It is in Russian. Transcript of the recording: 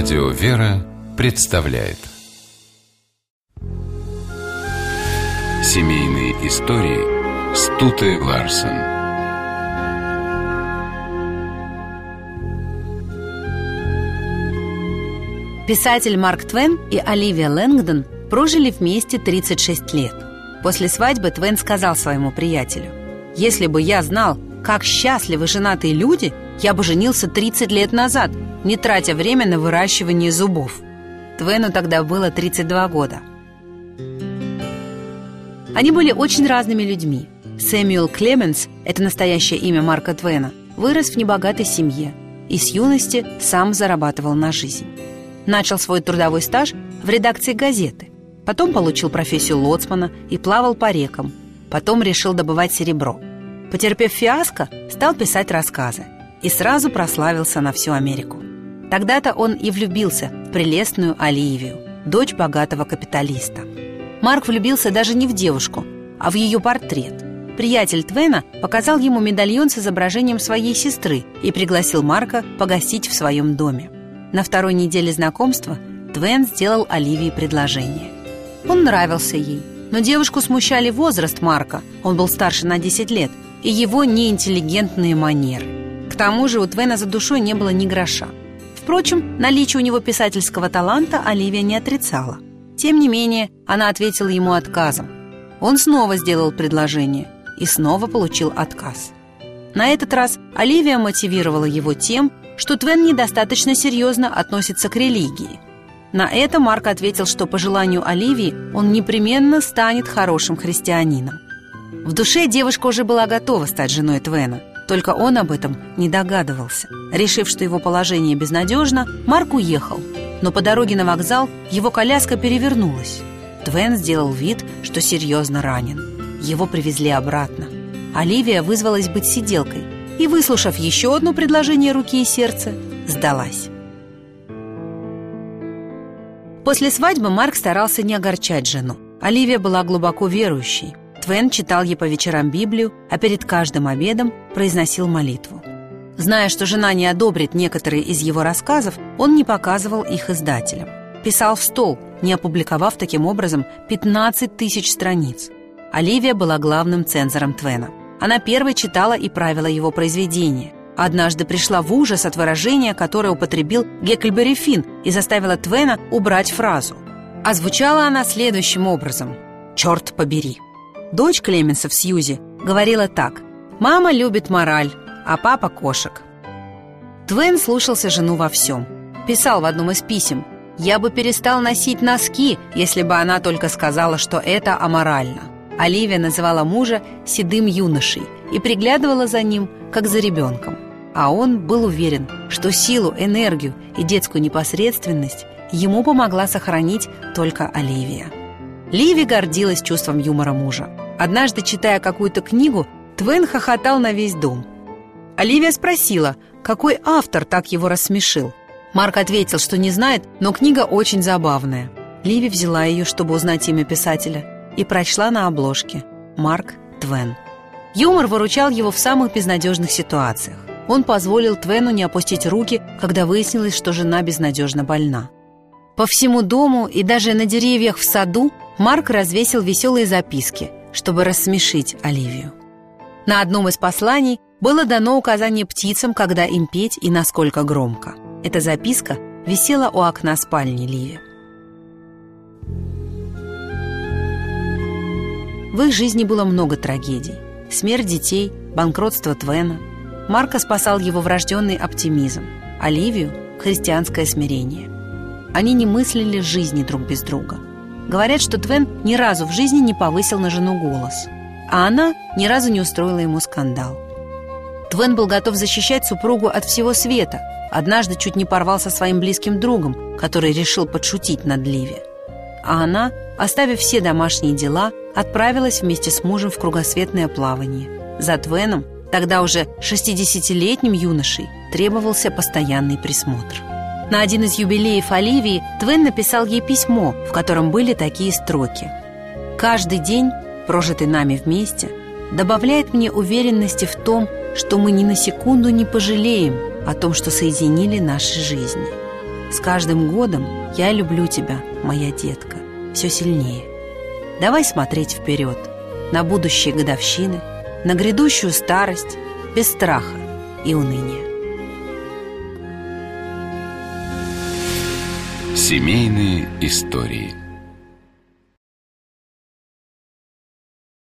Радио «Вера» представляет Семейные истории Стуты Ларсен Писатель Марк Твен и Оливия Лэнгдон прожили вместе 36 лет. После свадьбы Твен сказал своему приятелю «Если бы я знал, как счастливы женатые люди, я бы женился 30 лет назад, не тратя время на выращивание зубов». Твену тогда было 32 года. Они были очень разными людьми. Сэмюэл Клеменс, это настоящее имя Марка Твена, вырос в небогатой семье и с юности сам зарабатывал на жизнь. Начал свой трудовой стаж в редакции газеты. Потом получил профессию лоцмана и плавал по рекам. Потом решил добывать серебро. Потерпев фиаско, стал писать рассказы и сразу прославился на всю Америку. Тогда-то он и влюбился в прелестную Оливию, дочь богатого капиталиста. Марк влюбился даже не в девушку, а в ее портрет. Приятель Твена показал ему медальон с изображением своей сестры и пригласил Марка погостить в своем доме. На второй неделе знакомства Твен сделал Оливии предложение. Он нравился ей, но девушку смущали возраст Марка, он был старше на 10 лет, и его неинтеллигентные манеры. К тому же у Твена за душой не было ни гроша. Впрочем, наличие у него писательского таланта Оливия не отрицала. Тем не менее, она ответила ему отказом. Он снова сделал предложение и снова получил отказ. На этот раз Оливия мотивировала его тем, что Твен недостаточно серьезно относится к религии. На это Марк ответил, что по желанию Оливии он непременно станет хорошим христианином. В душе девушка уже была готова стать женой Твена, только он об этом не догадывался. Решив, что его положение безнадежно, Марк уехал, но по дороге на вокзал его коляска перевернулась. Твен сделал вид, что серьезно ранен. Его привезли обратно. Оливия вызвалась быть сиделкой и, выслушав еще одно предложение руки и сердца, сдалась. После свадьбы Марк старался не огорчать жену. Оливия была глубоко верующей. Твен читал ей по вечерам Библию, а перед каждым обедом произносил молитву. Зная, что жена не одобрит некоторые из его рассказов, он не показывал их издателям. Писал в стол, не опубликовав таким образом 15 тысяч страниц. Оливия была главным цензором Твена. Она первой читала и правила его произведения. Однажды пришла в ужас от выражения, которое употребил Геккельбери Финн и заставила Твена убрать фразу. Озвучала она следующим образом «Черт побери!» Дочь Клеменса в Сьюзи говорила так «Мама любит мораль, а папа кошек». Твен слушался жену во всем. Писал в одном из писем «Я бы перестал носить носки, если бы она только сказала, что это аморально». Оливия называла мужа седым юношей и приглядывала за ним, как за ребенком. А он был уверен, что силу, энергию и детскую непосредственность ему помогла сохранить только Оливия. Ливи гордилась чувством юмора мужа. Однажды, читая какую-то книгу, Твен хохотал на весь дом. Оливия спросила, какой автор так его рассмешил. Марк ответил, что не знает, но книга очень забавная. Ливи взяла ее, чтобы узнать имя писателя, и прочла на обложке «Марк Твен». Юмор выручал его в самых безнадежных ситуациях. Он позволил Твену не опустить руки, когда выяснилось, что жена безнадежно больна. По всему дому и даже на деревьях в саду Марк развесил веселые записки, чтобы рассмешить Оливию. На одном из посланий было дано указание птицам, когда им петь и насколько громко. Эта записка висела у окна спальни Ливи. В их жизни было много трагедий. Смерть детей, банкротство Твена. Марка спасал его врожденный оптимизм, Оливию – христианское смирение. Они не мыслили жизни друг без друга – Говорят, что Твен ни разу в жизни не повысил на жену голос, а она ни разу не устроила ему скандал. Твен был готов защищать супругу от всего света. Однажды чуть не порвался своим близким другом, который решил подшутить над Ливи. А она, оставив все домашние дела, отправилась вместе с мужем в кругосветное плавание. За Твеном, тогда уже 60-летним юношей, требовался постоянный присмотр. На один из юбилеев Оливии Твен написал ей письмо, в котором были такие строки. «Каждый день, прожитый нами вместе, добавляет мне уверенности в том, что мы ни на секунду не пожалеем о том, что соединили наши жизни. С каждым годом я люблю тебя, моя детка, все сильнее. Давай смотреть вперед, на будущие годовщины, на грядущую старость, без страха и уныния. Семейные истории –